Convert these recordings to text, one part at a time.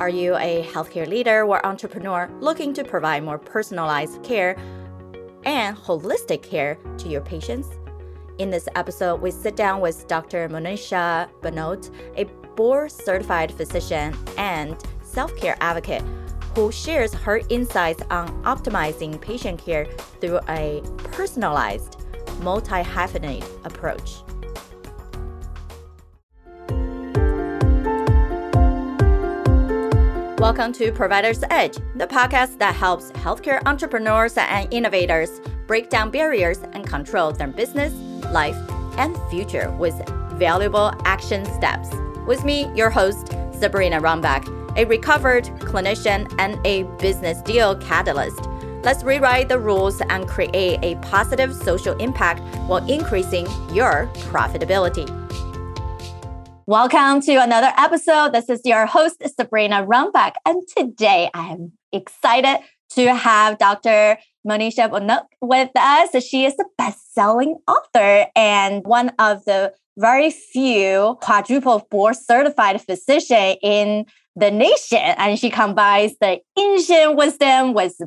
Are you a healthcare leader or entrepreneur looking to provide more personalized care and holistic care to your patients? In this episode, we sit down with Dr. Monisha Bhanote, a board certified physician and self care advocate who shares her insights on optimizing patient care through a personalized, multi hyphenate approach. Welcome to Provider's Edge, the podcast that helps healthcare entrepreneurs and innovators break down barriers and control their business, life, and future with valuable action steps. With me, your host, Sabrina Runbeck a recovered clinician, and a business deal catalyst. Let's rewrite the rules and create a positive social impact while increasing your profitability. Welcome to another episode. This is your host, Sabrina Runbeck. And today I am excited to have Dr. Monisha Bhanote with us. She is a best-selling author and one of the very few quadruple board certified physician in the nation. And she combines the ancient wisdom with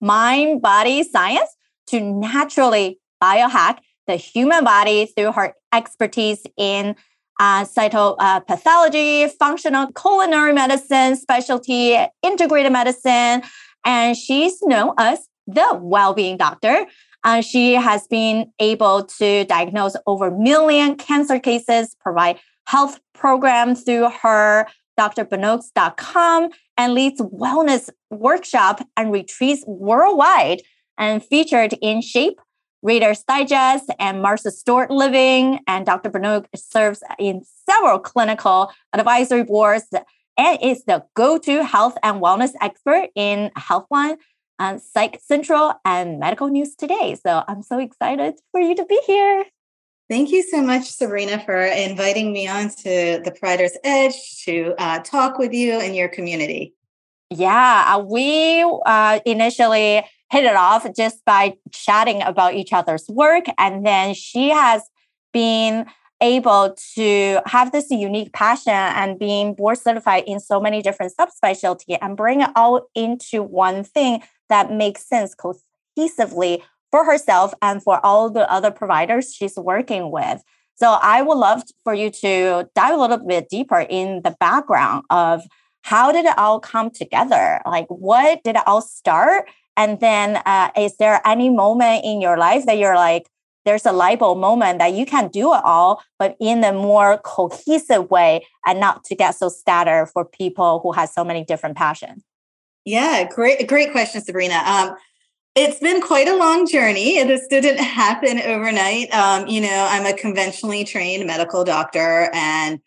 mind body science to naturally biohack the human body through her expertise in uh, cytopathology, functional culinary medicine, specialty integrated medicine. And she's known as the well-being doctor. Uh, she has been able to diagnose over a million cancer cases, provide health programs through her drbhanote.com and leads wellness workshop and retreats worldwide and featured in Shape, Reader's Digest, and Martha Stewart Living. And Dr. Bhanote serves in several clinical advisory boards and is the go-to health and wellness expert in Healthline, uh, Psych Central, and Medical News Today. So I'm so excited for you to be here. Thank you so much, Sabrina, for inviting me on to the Provider's Edge to uh, talk with you and your community. Yeah, uh, we uh, initially hit it off just by chatting about each other's work. And then she has been able to have this unique passion and being board certified in so many different subspecialty and bring it all into one thing that makes sense cohesively for herself and for all the other providers she's working with. So I would love for you to dive a little bit deeper in the background of how did it all come together? Like, what did it all start? And then, uh, is there any moment in your life that you're like, there's a light bulb moment that you can do it all, but in a more cohesive way and not to get so scattered for people who have so many different passions? Yeah, great, great question, Sabrina. Um, it's been quite a long journey. This didn't happen overnight. Um, you know, I'm a conventionally trained medical doctor and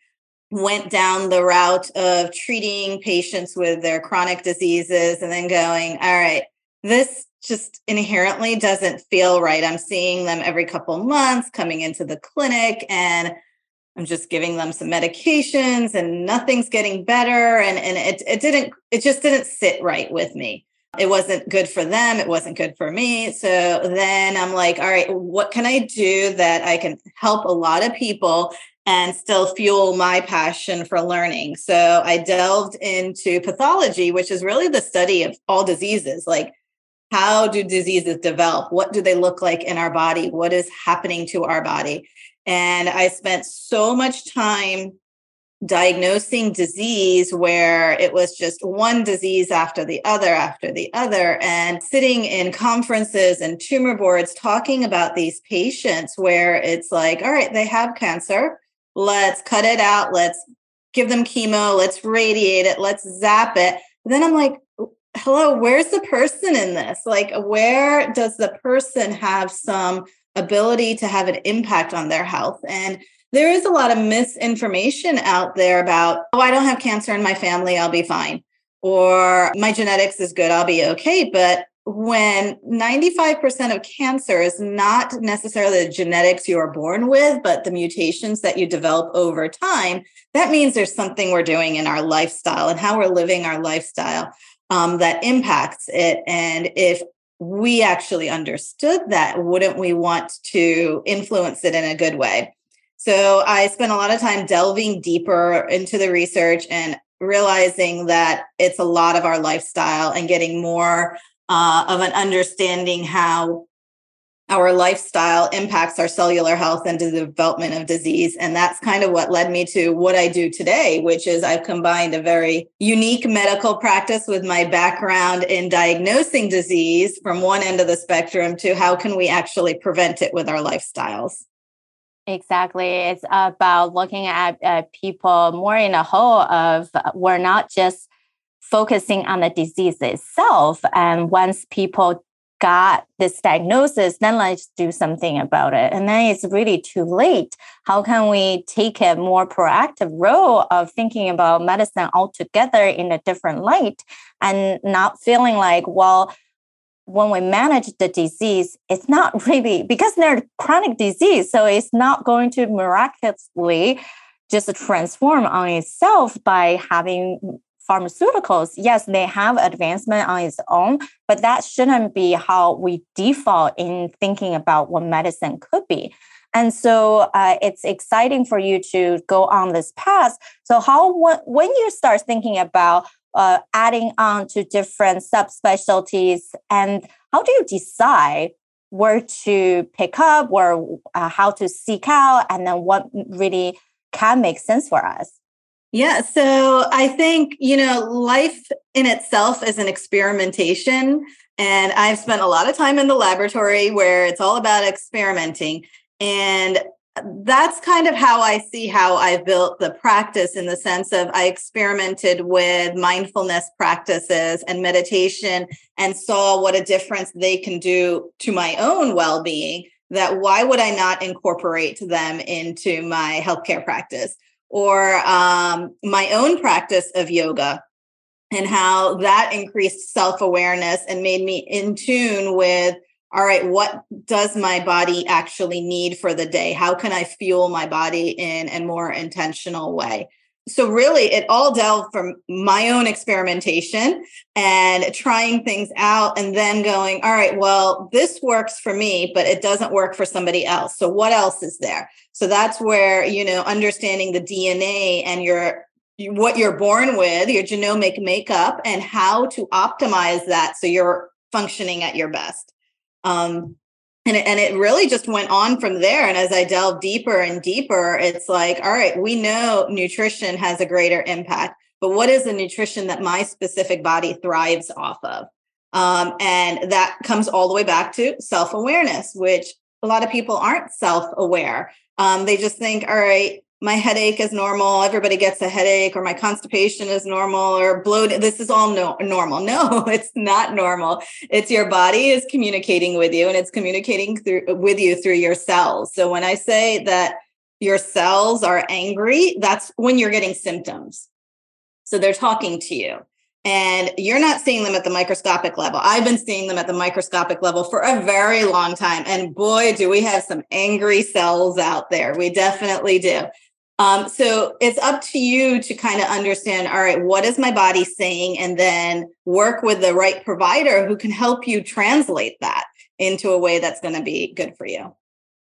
went down the route of treating patients with their chronic diseases and then going, all right, this just inherently doesn't feel right. I'm seeing them every couple months coming into the clinic and I'm just giving them some medications and nothing's getting better. And, and it, it didn't, it just didn't sit right with me it wasn't good for them it wasn't good for me so then i'm like all right what can i do that i can help a lot of people and still fuel my passion for learning. So i delved into pathology which is really the study of all diseases. Like how do diseases develop? What do they look like in our body? What is happening to our body? And i spent so much time diagnosing disease where it was just one disease after the other after the other and sitting in conferences and tumor boards talking about these patients where it's like all right they have cancer let's cut it out let's give them chemo let's radiate it let's zap it then i'm like hello where's the person in this like where does the person have some ability to have an impact on their health and there is a lot of misinformation out there about, oh, I don't have cancer in my family, I'll be fine. Or my genetics is good, I'll be okay. But when 95% of cancer is not necessarily the genetics you are born with, but the mutations that you develop over time, that means there's something we're doing in our lifestyle and how we're living our lifestyle um, that impacts it. And if we actually understood that, wouldn't we want to influence it in a good way? So I spent a lot of time delving deeper into the research and realizing that it's a lot of our lifestyle and getting more uh, of an understanding how our lifestyle impacts our cellular health and the development of disease. And that's kind of what led me to what I do today, which is I've combined a very unique medical practice with my background in diagnosing disease from one end of the spectrum to how can we actually prevent it with our lifestyles. Exactly. It's about looking at uh, people more in a whole of uh, we're not just focusing on the disease itself. And once people got this diagnosis, then let's do something about it. And then it's really too late. How can we take a more proactive role of thinking about medicine altogether in a different light and not feeling like, well, when we manage the disease, it's not really because they're chronic disease. So it's not going to miraculously just transform on itself by having pharmaceuticals, yes, they have advancement on its own, but that shouldn't be how we default in thinking about what medicine could be. And so uh, it's exciting for you to go on this path. So how when you start thinking about uh, adding on to different subspecialties, and how do you decide where to pick up, or uh, how to seek out, and then what really can make sense for us? Yeah. So I think, you know, life in itself is an experimentation. And I've spent a lot of time in the laboratory where it's all about experimenting. And uh, that's kind of how I see how I built the practice in the sense of I experimented with mindfulness practices and meditation and saw what a difference they can do to my own well being. That why would I not incorporate them into my healthcare practice? Or um, my own practice of yoga and how that increased self awareness and made me in tune with all right, what does my body actually need for the day? How can I fuel my body in a more intentional way? So really it all delved from my own experimentation and trying things out and then going all right well this works for me but it doesn't work for somebody else. So what else is there? So that's where you know understanding the dna and your what you're born with your genomic makeup and how to optimize that so you're functioning at your best. Um, and it, and it really just went on from there. And as i delve deeper and deeper it's like all right we know nutrition has a greater impact but what is the nutrition that my specific body thrives off of? Um, and that comes all the way back to self-awareness which a lot of people aren't self-aware. Um, they just think all right my headache is normal. Everybody gets a headache, or my constipation is normal, or bloated. This is all no, normal. No, it's not normal. It's your body is communicating with you, and it's communicating through with you through your cells. So when I say that your cells are angry, that's when you're getting symptoms. So they're talking to you. And you're not seeing them at the microscopic level. I've been seeing them at the microscopic level for a very long time. And boy, do we have some angry cells out there. We definitely do. Um, so it's up to you to kind of understand all right, what is my body saying? And then work with the right provider who can help you translate that into a way that's going to be good for you.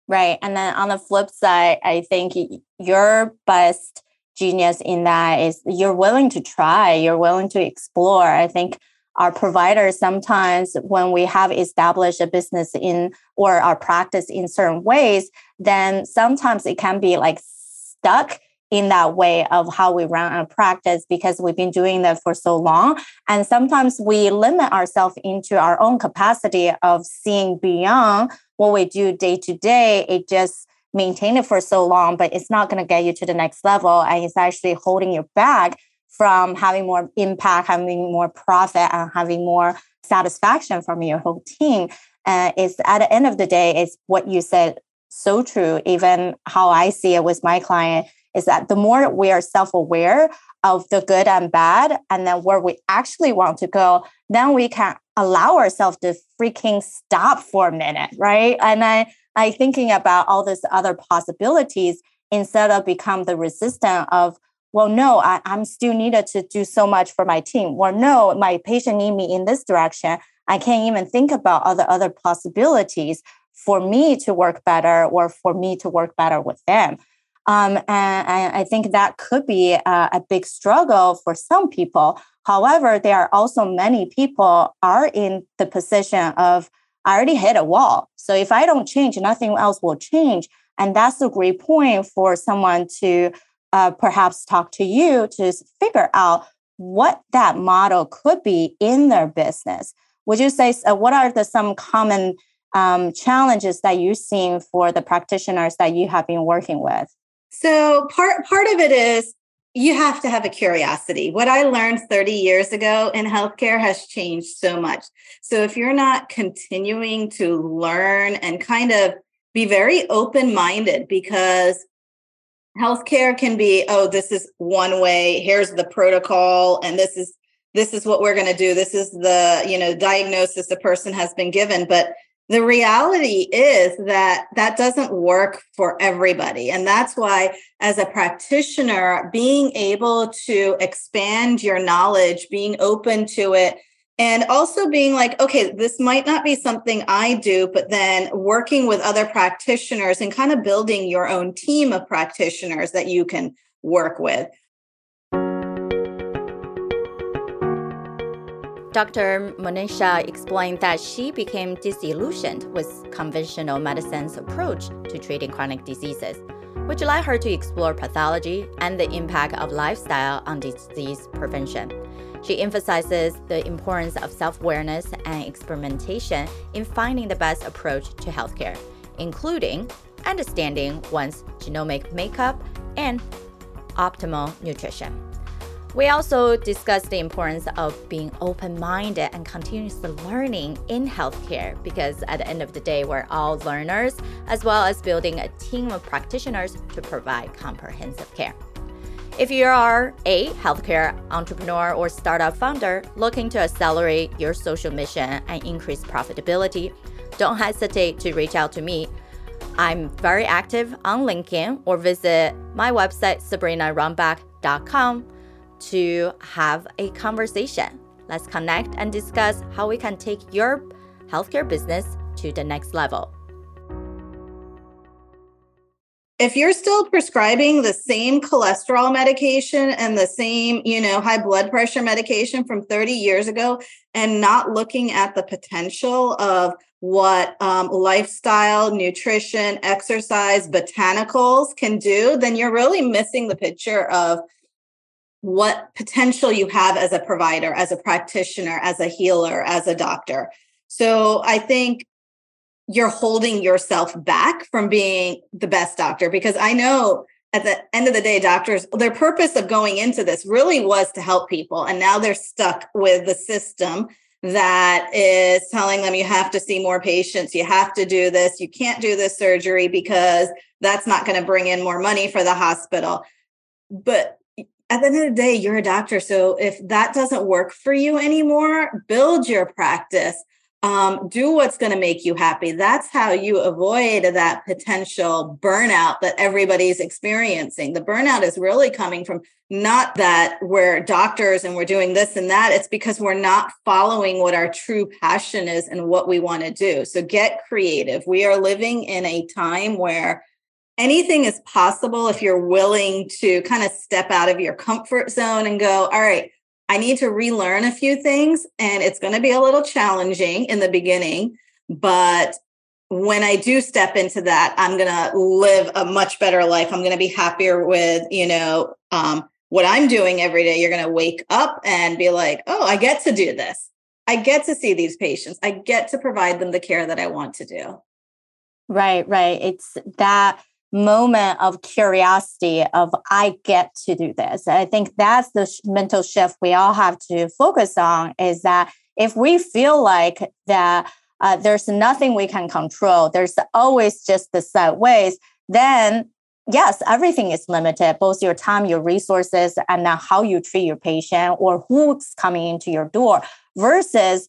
Right. And then on the flip side, I think your best genius in that is you're willing to try, you're willing to explore. I think our providers sometimes when we have established a business in or our practice in certain ways then sometimes it can be like stuck in that way of how we run our practice because we've been doing that for so long. And sometimes we limit ourselves into our own capacity of seeing beyond what we do day to day. It just maintain it for so long, but it's not going to get you to the next level. And it's actually holding you back from having more impact, having more profit, and having more satisfaction from your whole team. Uh, it's at the end of the day, it's what you said so true. Even how I see it with my client is that the more we are self aware of the good and bad, and then where we actually want to go, then we can allow ourselves to freaking stop for a minute, right? And I, I thinking about all these other possibilities instead of become the resistant of, well, no, I, I'm still needed to do so much for my team. Well, no, my patient need me in this direction. I can't even think about other other possibilities for me to work better or for me to work better with them. Um, and, and, I think that could be a, a big struggle for some people. However, there are also many people are in the position of I already hit a wall. So if I don't change, nothing else will change. And that's a great point for someone to uh, perhaps talk to you to figure out what that model could be in their business. Would you say uh, what are the some common um, challenges that you're seeing for the practitioners that you have been working with? So part part of it is you have to have a curiosity. What I learned 30 years ago in healthcare has changed so much. So if you're not continuing to learn and kind of be very open-minded because healthcare can be oh this is one way here's the protocol and this is this is what we're going to do this is the you know diagnosis a person has been given but the reality is that that doesn't work for everybody. And that's why, as a practitioner, being able to expand your knowledge, being open to it, and also being like, okay, this might not be something I do, but then working with other practitioners and kind of building your own team of practitioners that you can work with. Dr. Monisha explained that she became disillusioned with conventional medicine's approach to treating chronic diseases, which led her to explore pathology and the impact of lifestyle on disease prevention. She emphasizes the importance of self awareness and experimentation in finding the best approach to healthcare, including understanding one's genomic makeup and optimal nutrition. We also discussed the importance of being open minded and continuously learning in healthcare because at the end of the day, we're all learners, as well as building a team of practitioners to provide comprehensive care. If you are a healthcare entrepreneur or startup founder looking to accelerate your social mission and increase profitability, don't hesitate to reach out to me. I'm very active on LinkedIn or visit my website, sabrinarunbeck.com to have a conversation. Let's connect and discuss how we can take your healthcare business to the next level. If you're still prescribing the same cholesterol medication and the same, you know, high blood pressure medication from 30 years ago and not looking at the potential of what um, lifestyle, nutrition, exercise, botanicals can do, then you're really missing the picture of what potential you have as a provider, as a practitioner, as a healer, as a doctor. So I think you're holding yourself back from being the best doctor because I know at the end of the day, doctors, their purpose of going into this really was to help people. And now they're stuck with the system that is telling them you have to see more patients, you have to do this, you can't do this surgery because that's not going to bring in more money for the hospital. But at the end of the day, you're a doctor. So if that doesn't work for you anymore, build your practice. Um, do what's going to make you happy. That's how you avoid that potential burnout that everybody's experiencing. The burnout is really coming from not that we're doctors and we're doing this and that. It's because we're not following what our true passion is and what we want to do. So get creative. We are living in a time where anything is possible if you're willing to kind of step out of your comfort zone and go, all right, I need to relearn a few things. And it's going to be a little challenging in the beginning. But when I do step into that, I'm going to live a much better life. I'm going to be happier with, you know, um, what I'm doing every day. You're going to wake up and be like, oh, I get to do this. I get to see these patients. I get to provide them the care that I want to do. Right, right. It's that moment of curiosity of i get to do this. I think that's the sh- mental shift we all have to focus on is that if we feel like that uh, there's nothing we can control there's always just the set ways then yes everything is limited both your time your resources and how you treat your patient or who's coming into your door versus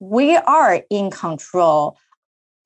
we are in control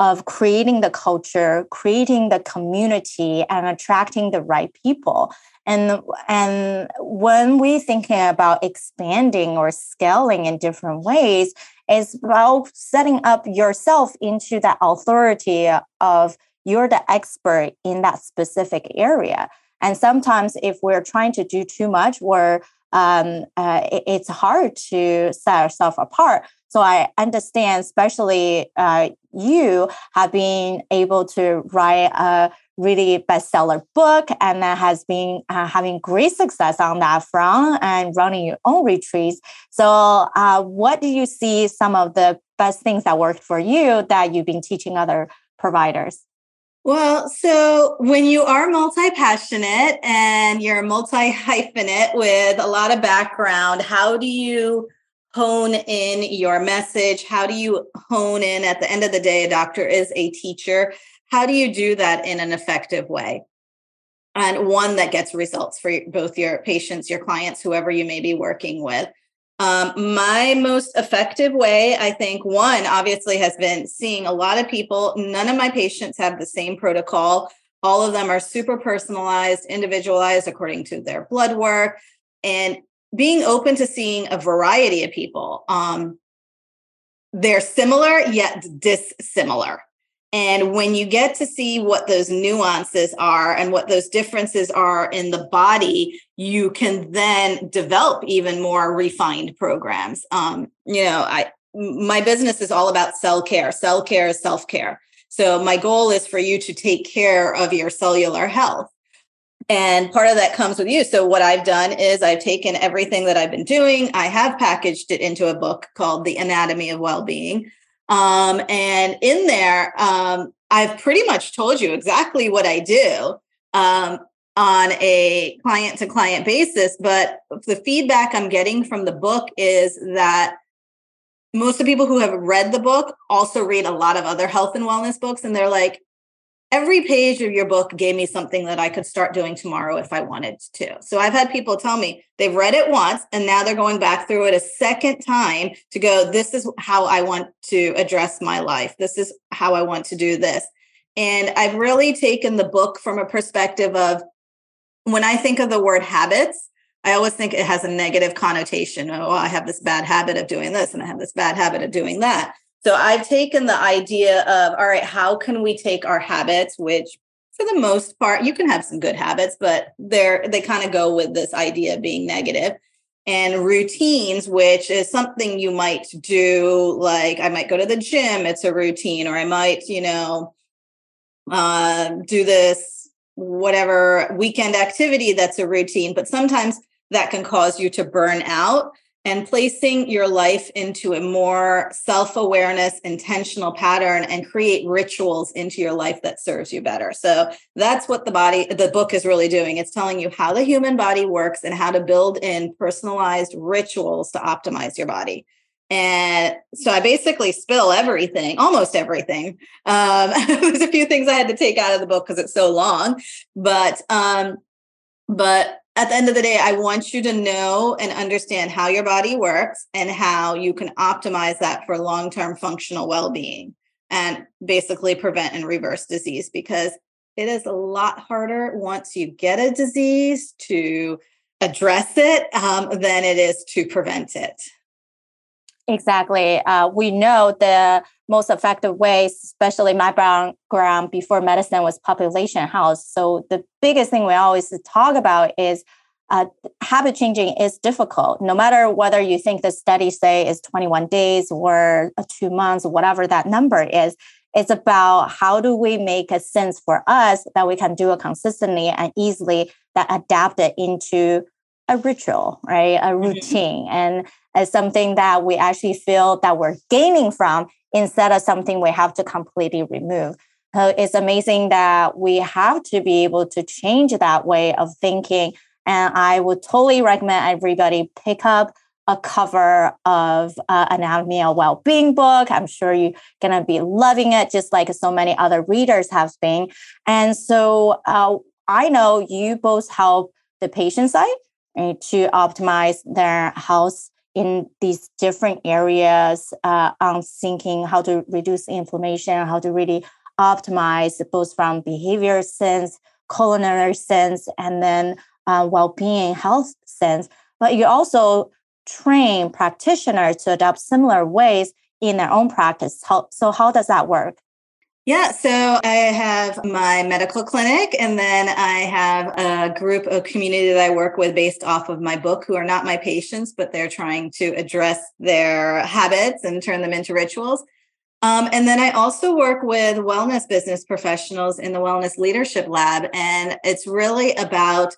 of creating the culture, creating the community, and attracting the right people. And, and when we thinking about expanding or scaling in different ways, it's about setting up yourself into that authority of you're the expert in that specific area. And sometimes, if we're trying to do too much, we're um, uh, it, it's hard to set ourselves apart. So I understand, especially uh, you have been able to write a really bestseller book and that has been uh, having great success on that front and running your own retreats. So, uh, what do you see some of the best things that worked for you that you've been teaching other providers? Well, so when you are multi passionate and you're multi hyphenate with a lot of background, how do you hone in your message? How do you hone in at the end of the day? A doctor is a teacher. How do you do that in an effective way? And one that gets results for both your patients, your clients, whoever you may be working with. Um, my most effective way, I think, one obviously has been seeing a lot of people. None of my patients have the same protocol. All of them are super personalized, individualized according to their blood work, and being open to seeing a variety of people. Um, they're similar yet dissimilar. And when you get to see what those nuances are and what those differences are in the body, you can then develop even more refined programs. Um, you know, I my business is all about cell care. Cell care is self care. So my goal is for you to take care of your cellular health. And part of that comes with you. So what I've done is I've taken everything that I've been doing, I have packaged it into a book called The Anatomy of Well-being. Um, and in there, um, I've pretty much told you exactly what I do um, on a client to client basis. But the feedback I'm getting from the book is that most of the people who have read the book also read a lot of other health and wellness books. And they're like, every page of your book gave me something that I could start doing tomorrow if I wanted to. So I've had people tell me they've read it once and now they're going back through it a second time to go, this is how I want to address my life. This is how I want to do this. And I've really taken the book from a perspective of when I think of the word habits, I always think it has a negative connotation. Oh, I have this bad habit of doing this and I have this bad habit of doing that. So I've taken the idea of, all right, how can we take our habits, which for the most part, you can have some good habits, but they're they kind of go with this idea of being. And routines, which is something you might do, like I might go to the gym, it's a routine, or I might, you know, uh, do this whatever weekend activity that's a routine. But sometimes that can cause you to burn out and placing your life into a more self awareness, intentional pattern and create rituals into your life that serves you better. So that's what the body, the book is really doing. It's telling you how the human body works and how to build in personalized rituals to optimize your body. And so I basically spill everything, almost everything. Um, there's a few things I had to take out of the book because it's so long, but um, but at the end of the day, I want you to know and understand how your body works and how you can optimize that for long term functional well being and basically prevent and reverse disease because it is a lot harder once you get a disease to address it um, than it is to prevent it. Exactly. Uh, we know the most effective ways, especially my background before medicine was population health. So the biggest thing we always talk about is uh, habit changing is difficult. No matter whether you think the study say is 21 days or two months, whatever that number is, it's about how do we make a sense for us that we can do it consistently and easily that adapt it into a ritual, right? A mm-hmm. routine. Mm-hmm. And as something that we actually feel that we're gaining from instead of something we have to completely remove. So it's amazing that we have to be able to change that way of thinking. And I would totally recommend everybody pick up a cover of uh, Anatomy of Well-being book. I'm sure you're gonna be loving it, just like so many other readers have been. And so uh, I know you both help the patient side to optimize their health in these different areas uh, on thinking how to reduce inflammation, how to really optimize both from behavior sense, culinary sense, and then uh, well-being health sense. But you also train practitioners to adopt similar ways in their own practice. How, so how does that work? Yeah, so I have my medical clinic, and then I have a group of community that I work with based off of my book, who are not my patients, but they're trying to address their habits and turn them into rituals. Um, and then I also work with wellness business professionals in the Wellness Leadership Lab, and it's really about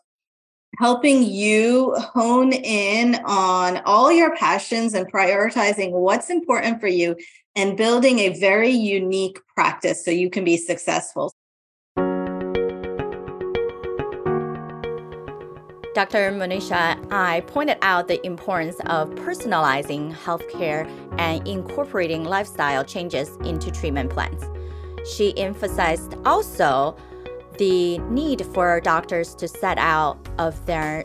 helping you hone in on all your passions and prioritizing what's important for you and building a very unique practice so you can be successful. Dr. Monisha, I pointed out the importance of personalizing healthcare and incorporating lifestyle changes into treatment plans. She emphasized also the need for doctors to set out of their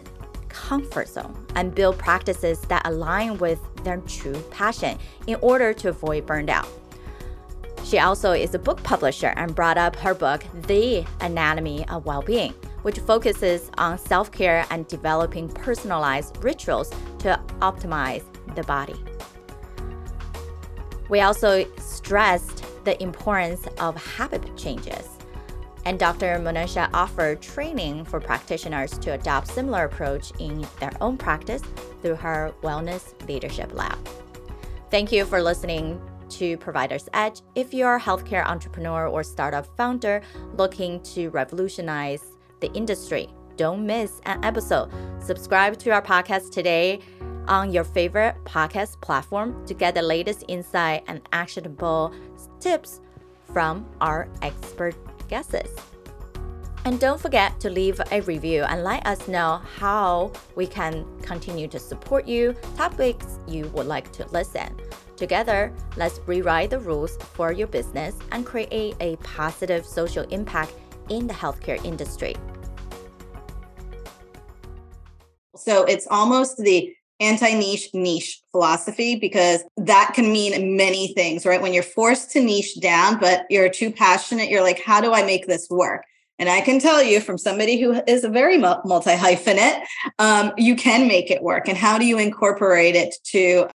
comfort zone and build practices that align with their true passion in order to avoid burnout. She also is a book publisher and brought up her book, The Anatomy of Well-Being, which focuses on self-care and developing personalized rituals to optimize the body. We also stressed the importance of habit changes and Dr. Monisha offered training for practitioners to adopt similar approach in their own practice through her Wellness Leadership Lab. Thank you for listening to Provider's Edge. If you're a healthcare entrepreneur or startup founder looking to revolutionize the industry, don't miss an episode. Subscribe to our podcast today on your favorite podcast platform to get the latest insight and actionable tips from our expert guesses. And don't forget to leave a review and let us know how we can continue to support you, topics you would like to listen. Together, let's rewrite the rules for your business and create a positive social impact in the healthcare industry. So it's almost the anti niche niche philosophy because that can mean many things, right? When you're forced to niche down, but you're too passionate, you're like, how do I make this work? And I can tell you from somebody who is a very multi hyphenate, um, you can make it work. And how do you incorporate it to,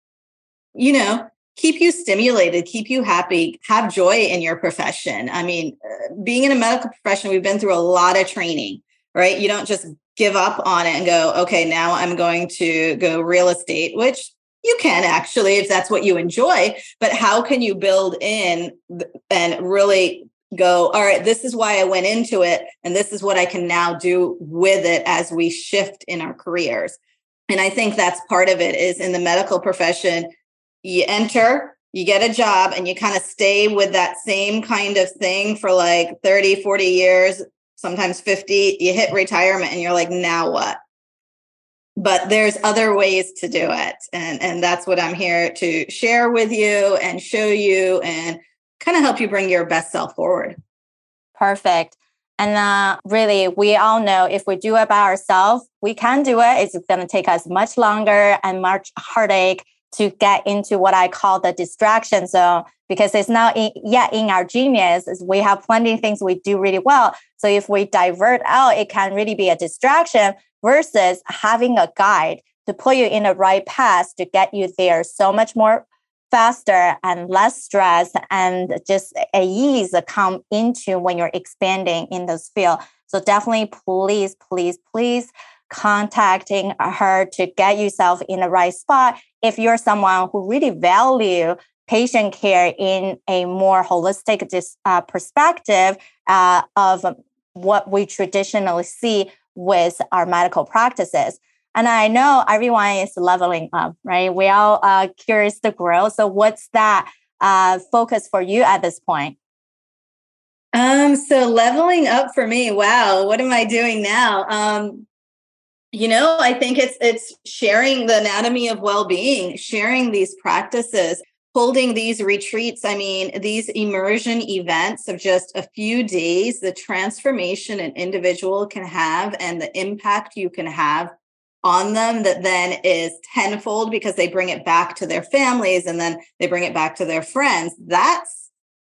you know, keep you stimulated, keep you happy, have joy in your profession? I mean, uh, being in a medical profession, we've been through a lot of training, right? You don't just give up on it and go, okay, now I'm going to go real estate, which you can actually if that's what you enjoy. But how can you build in and really go, all right, this is why I went into it. And this is what I can now do with it as we shift in our careers. And I think that's part of it is in the medical profession, you enter, you get a job, and you kind of stay with that same kind of thing for like 30, 40 years sometimes 50 you hit retirement and you're like now what? But there's other ways to do it and and that's what i'm here to share with you and show you and kind of help you bring your best self forward. Perfect. And uh, really we all know if we do it by ourselves we can do it. It's going to take us much longer and much heartache to get into what I call the distraction zone because it's not in, yet in our genius. We have plenty of things we do really well. So if we divert out, it can really be a distraction versus having a guide to put you in the right path to get you there so much more faster and less stress and just a ease come into when you're expanding in this field. So definitely please, please, please contacting her to get yourself in the right spot if you're someone who really value patient care in a more holistic dis, uh, perspective uh, of what we traditionally see with our medical practices. And I know everyone is leveling up, right? We all uh, curious to grow. So, what's that uh, focus for you at this point? Um, so leveling up for me, wow, what am I doing now? Um, you know i think it's it's sharing the anatomy of well-being sharing these practices holding these retreats. I mean these immersion events of just a few days the transformation an individual can have and the impact you can have on them that then is tenfold because they bring it back to their families and then they bring it back to their friends. That's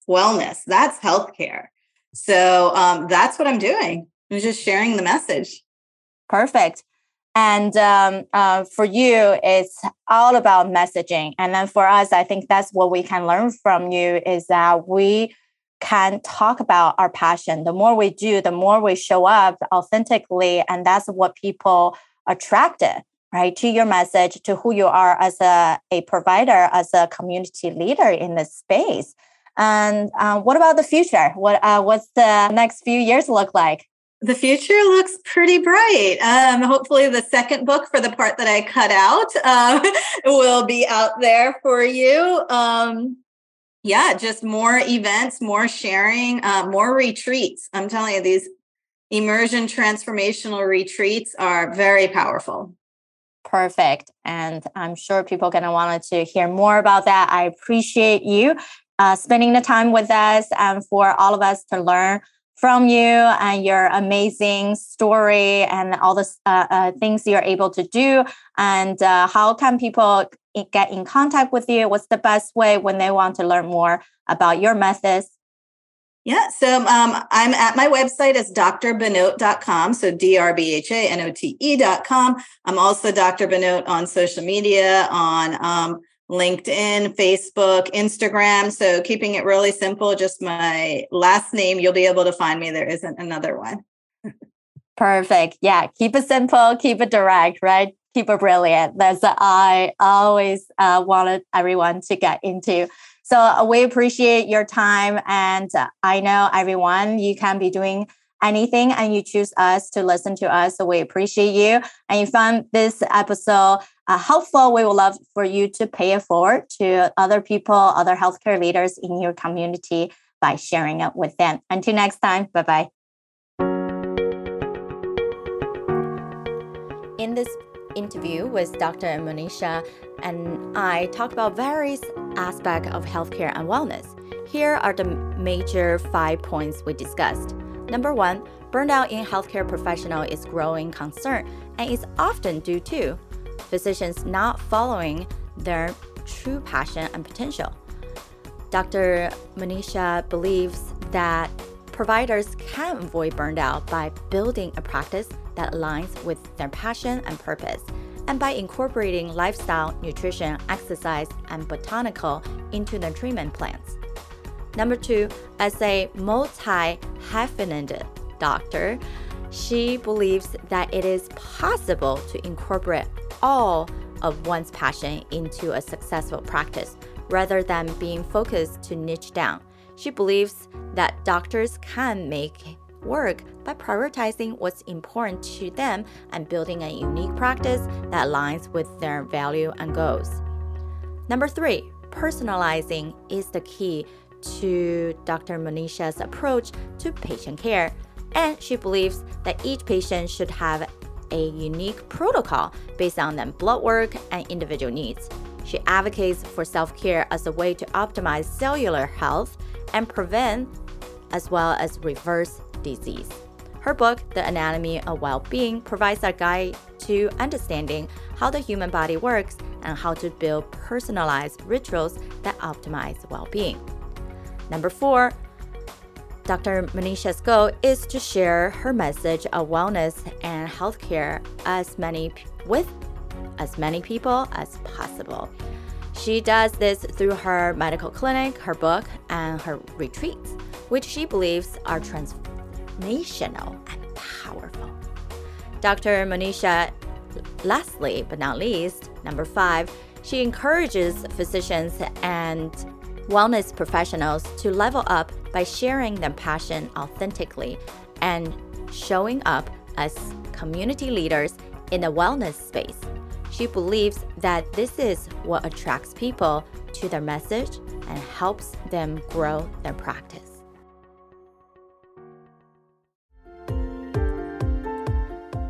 wellness. That's healthcare. So um, that's what i'm doing. I'm just sharing the message Perfect. And um, uh, for you, it's all about messaging. And then for us, I think that's what we can learn from you is that we can talk about our passion, the more we do, the more we show up authentically. And that's what people attracted, right, to your message, to who you are as a, a provider, as a community leader in this space. And uh, what about the future? What uh, what's the next few years look like? The future looks pretty bright. Um, hopefully, the second book for the part that I cut out uh, will be out there for you. Um, yeah, just more events, more sharing, uh, more retreats. I'm telling you, these immersion transformational retreats are very powerful. Perfect. And I'm sure people are going to want to hear more about that. I appreciate you uh, spending the time with us and for all of us to learn from you and your amazing story and all the uh, uh, things you're able to do. And uh, how can people get in contact with you? What's the best way when they want to learn more about your methods? Yeah, so um, I'm at my website is drbhanote.com. So D R B H A N O T E.com. I'm also Dr. Bhanote on social media, on um, LinkedIn, Facebook, Instagram. So keeping it really simple, just my last name, you'll be able to find me. There isn't another one. Perfect. Yeah, keep it simple, keep it direct, right? Keep it brilliant. That's what I always uh, wanted everyone to get into. So uh, we appreciate your time. And uh, I know everyone, you can be doing anything and you choose us to listen to us. So we appreciate you. And you found this episode uh, helpful. We would love for you to pay it forward to other people, other healthcare leaders in your community by sharing it with them. Until next time, bye bye. In this interview with Dr. Monisha and I talked about various aspects of healthcare and wellness. Here are the major five points we discussed. Number one, burnout in healthcare professional is growing concern and is often due to physicians not following their true passion and potential. Dr. Monisha believes that providers can avoid burnout by building a practice that aligns with their passion and purpose, and by incorporating lifestyle, nutrition, exercise, and botanical into their treatment plans. Number two, as a multi hyphenated doctor, she believes that it is possible to incorporate all of one's passion into a successful practice rather than being focused to niche down. She believes that doctors can make work by prioritizing what's important to them and building a unique practice that aligns with their value and goals. Number three, personalizing is the key to Dr. Monisha's approach to patient care, and she believes that each patient should have a unique protocol based on their blood work and individual needs. She advocates for self care as a way to optimize cellular health and prevent as well as reverse disease. Her book, The Anatomy of Well-being, provides a guide to understanding how the human body works and how to build personalized rituals that optimize well-being. Number four, Dr. Monisha's goal is to share her message of wellness and healthcare as many with as many people as possible. She does this through her medical clinic, her book, and her retreats, which she believes are transformational and powerful. Dr. Monisha, lastly but not least, number five, she encourages physicians and wellness professionals to level up by sharing their passion authentically and showing up as community leaders in the wellness space. She believes that this is what attracts people to their message and helps them grow their practice.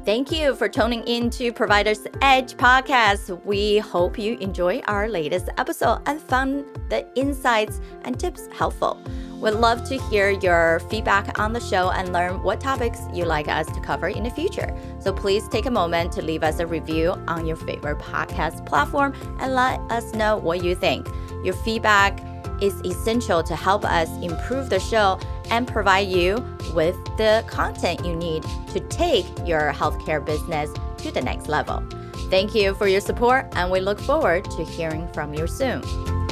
Thank you for tuning in to Providers Edge podcast. We hope you enjoy our latest episode and found the insights and tips helpful. We'd love to hear your feedback on the show and learn what topics you'd like us to cover in the future. So please take a moment to leave us a review on your favorite podcast platform and let us know what you think. Your feedback is essential to help us improve the show and provide you with the content you need to take your healthcare business to the next level. Thank you for your support, and we look forward to hearing from you soon.